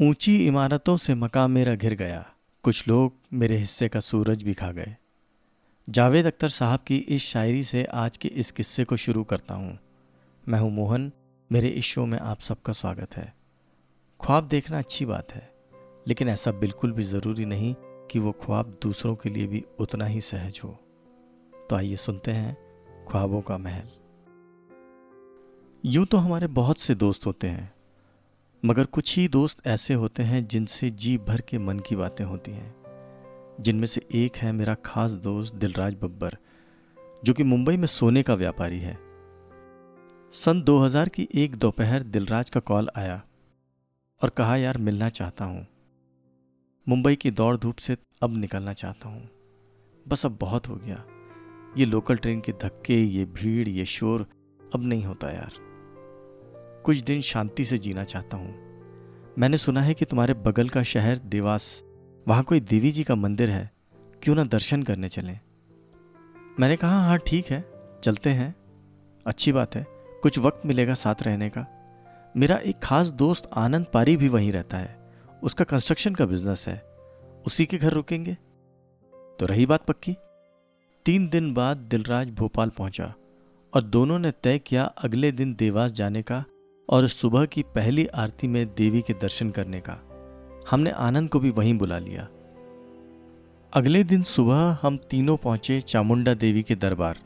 ऊँची इमारतों से मकान मेरा घिर गया। कुछ लोग मेरे हिस्से का सूरज भी खा गए। जावेद अख्तर साहब की इस शायरी से आज के इस किस्से को शुरू करता हूँ। मैं हूँ मोहन, मेरे इस शो में आप सबका स्वागत है। ख्वाब देखना अच्छी बात है, लेकिन ऐसा बिल्कुल भी ज़रूरी नहीं कि वो ख्वाब दूसरों के लिए भी उतना ही सहज हो। तो आइए सुनते हैं ख्वाबों का महल। यूँ तो हमारे बहुत से दोस्त होते हैं मगर कुछ ही दोस्त ऐसे होते हैं जिनसे जी भर के मन की बातें होती हैं। जिनमें से एक है मेरा खास दोस्त दिलराज बब्बर, जो कि मुंबई में सोने का व्यापारी है। सन 2000 की एक दोपहर दिलराज का कॉल आया और कहा, यार, मिलना चाहता हूँ। मुंबई की दौड़ धूप से अब निकलना चाहता हूँ। बस अब बहुत हो गया। ये लोकल ट्रेन के धक्के, ये भीड़, ये शोर अब नहीं होता यार। कुछ दिन शांति से जीना चाहता हूँ। मैंने सुना है कि तुम्हारे बगल का शहर देवास, वहाँ कोई देवी जी का मंदिर है। क्यों ना दर्शन करने चलें? मैंने कहा हाँ ठीक है, चलते हैं। अच्छी बात है, कुछ वक्त मिलेगा साथ रहने का। मेरा एक खास दोस्त आनंद पारी भी वहीं रहता है। उसका कंस्ट्रक्शन का बिज़नेस है। उसी के घर रुकेंगे? तो रही बात पक्की। तीन दिन बाद दिलराज भोपाल पहुँचा और दोनों ने तय किया, अगले दिन देवास जाने का और सुबह की पहली आरती में देवी के दर्शन करने का, हमने आनंद को भी वहीं बुला लिया। अगले दिन सुबह हम तीनों पहुँचे चामुंडा देवी के दरबार।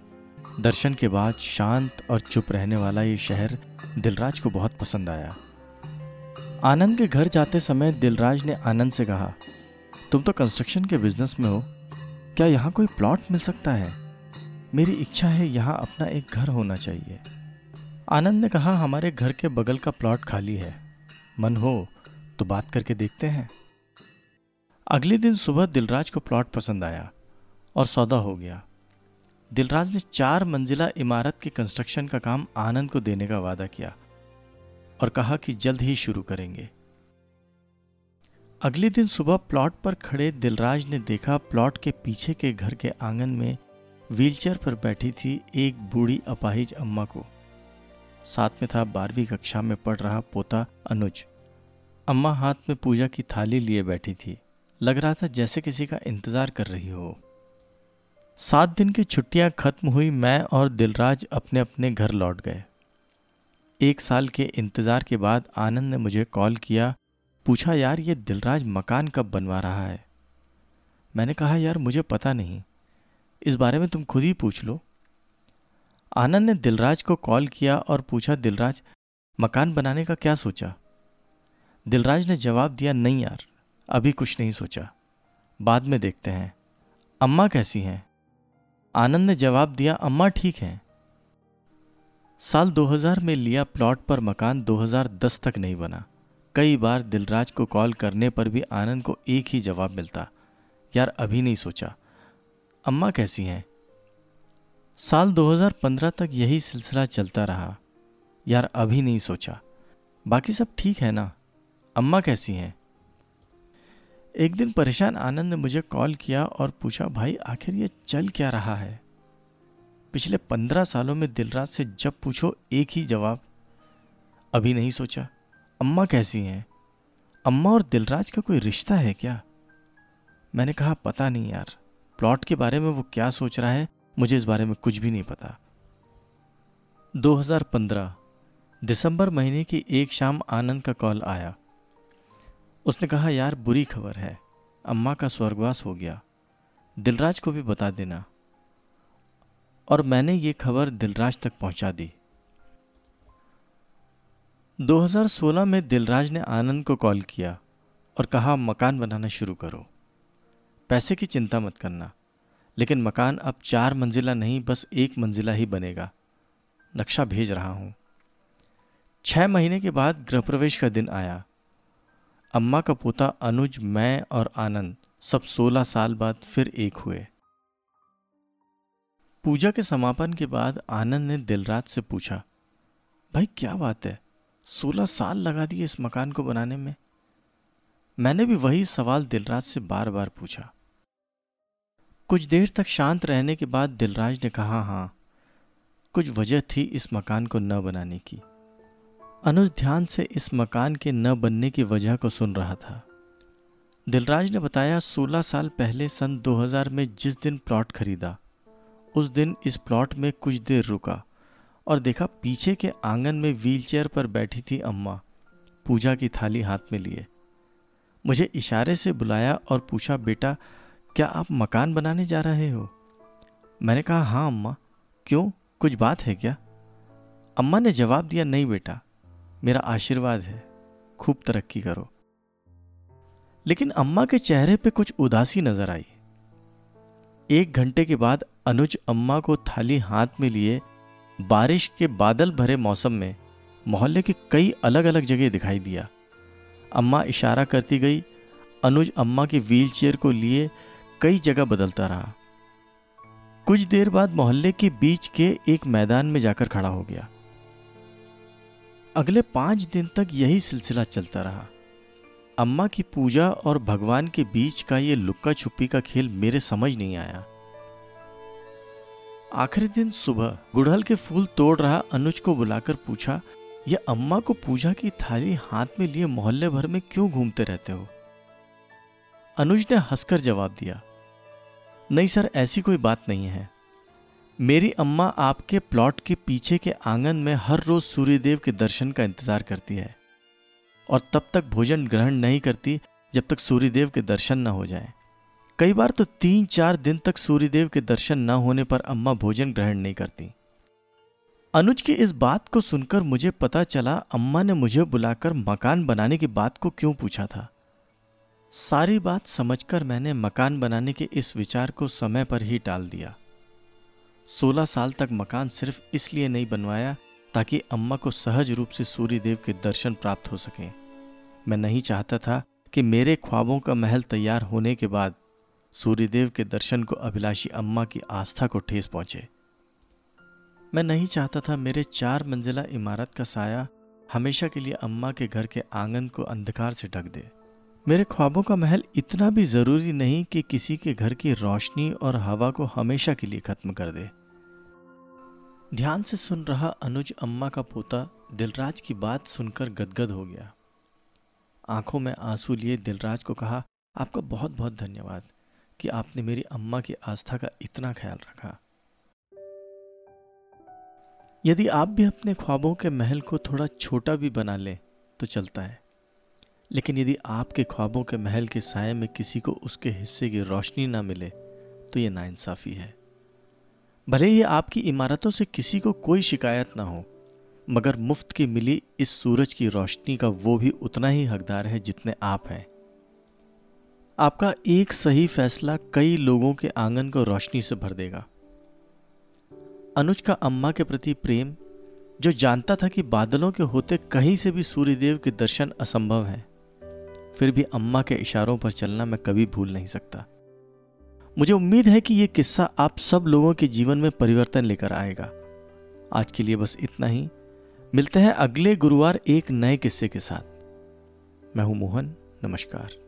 दर्शन के बाद शांत और चुप रहने वाला ये शहर दिलराज को बहुत पसंद आया। आनंद के घर जाते समय दिलराज ने आनंद से कहा, तुम तो कंस्ट्रक्शन के बिज़नेस में हो। क्या यहाँ कोई प्लॉट मिल सकता है? मेरी इच्छा है यहाँ अपना एक घर होना चाहिए। आनंद ने कहा, हमारे घर के बगल का प्लॉट खाली है। मन हो तो बात करके देखते हैं। अगले दिन सुबह दिलराज को प्लॉट पसंद आया और सौदा हो गया। दिलराज ने चार मंजिला इमारत के कंस्ट्रक्शन का काम आनंद को देने का वादा किया और कहा कि जल्द ही शुरू करेंगे। अगले दिन सुबह प्लॉट पर खड़े दिलराज ने देखा, प्लॉट के पीछे के घर के आँगन में व्हीलचेयर पर बैठी थी एक बूढ़ी अपाहिज अम्मा को। साथ में था बारहवीं कक्षा में पढ़ रहा पोता अनुज। अम्मा हाथ में पूजा की थाली लिए बैठी थी। लग रहा था जैसे किसी का इंतज़ार कर रही हो। सात दिन की छुट्टियाँ खत्म हुई, मैं और दिलराज अपने अपने घर लौट गए। एक साल के इंतज़ार के बाद आनंद ने मुझे कॉल किया, पूछा, यार, ये दिलराज मकान कब बनवा रहा है? मैंने कहा, यार, मुझे पता नहीं। इस बारे में तुम खुद ही पूछ लो। आनंद ने दिलराज को कॉल किया और पूछा, दिलराज, मकान बनाने का क्या सोचा? दिलराज ने जवाब दिया, नहीं यार, अभी कुछ नहीं सोचा। बाद में देखते हैं। अम्मा कैसी हैं? आनंद ने जवाब दिया, अम्मा ठीक हैं। साल 2000 में लिया प्लॉट पर मकान 2010 तक नहीं बना। कई बार दिलराज को कॉल करने पर भी आनंद को एक ही जवाब मिलता। यार, अभी नहीं सोचा। अम्मा कैसी हैं? साल 2015 तक यही सिलसिला चलता रहा। यार अभी नहीं सोचा। बाकी सब ठीक है ना? अम्मा कैसी हैं? एक दिन परेशान आनंद ने मुझे कॉल किया और पूछा, भाई, आखिर ये चल क्या रहा है? पिछले पंद्रह सालों में दिलराज से जब पूछो, एक ही जवाब, अभी नहीं सोचा। अम्मा कैसी हैं? अम्मा और दिलराज का कोई रिश्ता है क्या? मैंने कहा, पता नहीं यार। प्लॉट के बारे में वो क्या सोच रहा है मुझे इस बारे में कुछ भी नहीं पता। 2015 दिसंबर महीने की एक शाम आनंद का कॉल आया। उसने कहा, यार, बुरी खबर है। अम्मा का स्वर्गवास हो गया। दिलराज को भी बता देना। और मैंने ये खबर दिलराज तक पहुँचा दी। 2016 में दिलराज ने आनंद को कॉल किया और कहा, मकान बनाना शुरू करो। पैसे की चिंता मत करना। लेकिन मकान अब चार मंजिला नहीं, बस एक मंजिला ही बनेगा। नक्शा भेज रहा हूँ। छह महीने के बाद गृह प्रवेश का दिन आया। अम्मा का पोता अनुज, मैं और आनंद सब सोलह साल बाद फिर एक हुए। पूजा के समापन के बाद आनंद ने दिलराज से पूछा, भाई, क्या बात है? सोलह साल लगा दिए इस मकान को बनाने में? मैंने भी वही सवाल दिलराज से बार बार पूछा। कुछ देर तक शांत रहने के बाद दिलराज ने कहा हाँ कुछ वजह थी इस मकान को न बनाने की। अनुज ध्यान से इस मकान के न बनने की वजह को सुन रहा था। दिलराज ने बताया 16 साल पहले सन 2000 में जिस दिन प्लॉट खरीदा, उस दिन इस प्लॉट में कुछ देर रुका और देखा पीछे के आँगन में व्हीलचेयर पर बैठी थी अम्मा, पूजा की थाली हाथ में लिए। मुझे इशारे से बुलाया और पूछा, बेटा क्या आप मकान बनाने जा रहे हो? मैंने कहा हाँ अम्मा। क्यों? कुछ बात है क्या? अम्मा ने जवाब दिया, नहीं बेटा, मेरा आशीर्वाद है। खूब तरक्की करो। लेकिन अम्मा के चेहरे पे कुछ उदासी नज़र आई। एक घंटे के बाद अनुज अम्मा को थाली हाथ में लिए, बारिश के बादल भरे मौसम में मोहल्ले के कई अलग अलग जगह दिखाई दिया। अम्मा इशारा करती गई, अनुज अम्मा की व्हीलचेयर को लिए कई जगह बदलता रहा। कुछ देर बाद मोहल्ले के बीच के एक मैदान में जाकर खड़ा हो गया। अगले पाँच दिन तक यही सिलसिला चलता रहा। अम्मा की पूजा और भगवान के बीच का ये लुक्का छुपी का खेल मेरे समझ नहीं आया। आखिरी दिन सुबह गुड़हल के फूल तोड़ रहा अनुज को बुलाकर पूछा यह अम्मा को पूजा की थाली हाथ में लिए मोहल्ले भर में क्यों घूमते रहते हो? अनुज ने हंसकर जवाब दिया नहीं सर, ऐसी कोई बात नहीं है। मेरी अम्मा आपके प्लॉट के पीछे के आँगन में हर रोज सूर्यदेव के दर्शन का इंतज़ार करती है और तब तक भोजन ग्रहण नहीं करती जब तक सूर्यदेव के दर्शन न हो जाए। कई बार तो तीन चार दिन तक सूर्यदेव के दर्शन न होने पर अम्मा भोजन ग्रहण नहीं करती। अनुज की इस बात को सुनकर मुझे पता चला, अम्मा ने मुझे बुलाकर मकान बनाने की बात को क्यों पूछा था। सारी बात समझकर मैंने मकान बनाने के इस विचार को समय पर ही टाल दिया। सोलह साल तक मकान सिर्फ़ इसलिए नहीं बनवाया ताकि अम्मा को सहज रूप से सूर्यदेव के दर्शन प्राप्त हो सके। मैं नहीं चाहता था कि मेरे ख्वाबों का महल तैयार होने के बाद सूर्यदेव के दर्शन को अभिलाषी अम्मा की आस्था को ठेस पहुँचे। मैं नहीं चाहता था मेरे चार मंजिला इमारत का साया हमेशा के लिए अम्मा के घर के आँगन को अंधकार से ढक दे। मेरे ख्वाबों का महल इतना भी ज़रूरी नहीं कि किसी के घर की रोशनी और हवा को हमेशा के लिए खत्म कर दे। ध्यान से सुन रहा अनुज अम्मा का पोता दिलराज की बात सुनकर गदगद हो गया। आँखों में आँसू लिए दिलराज को कहा, आपका बहुत बहुत धन्यवाद कि आपने मेरी अम्मा की आस्था का इतना ख्याल रखा। यदि आप भी अपने ख्वाबों के महल को थोड़ा छोटा भी बना लें तो चलता है। लेकिन यदि आपके ख्वाबों के महल के साय में किसी को उसके हिस्से की रोशनी ना मिले तो ये नाइंसाफ़ी है। भले ही आपकी इमारतों से किसी को कोई शिकायत ना हो, मगर मुफ़्त की मिली इस सूरज की रोशनी का वो भी उतना ही हकदार है जितने आप हैं। आपका एक सही फैसला कई लोगों के आँगन को रोशनी से भर देगा। अनुज का अम्मा के प्रति प्रेम, जो जानता था कि बादलों के होते कहीं से भी सूर्यदेव के दर्शन असंभव है। फिर भी अम्मा के इशारों पर चलना मैं कभी भूल नहीं सकता। मुझे उम्मीद है कि यह किस्सा आप सब लोगों के जीवन में परिवर्तन लेकर आएगा। आज के लिए बस इतना ही। मिलते हैं अगले गुरुवार एक नए किस्से के साथ। मैं हूँ मोहन, नमस्कार।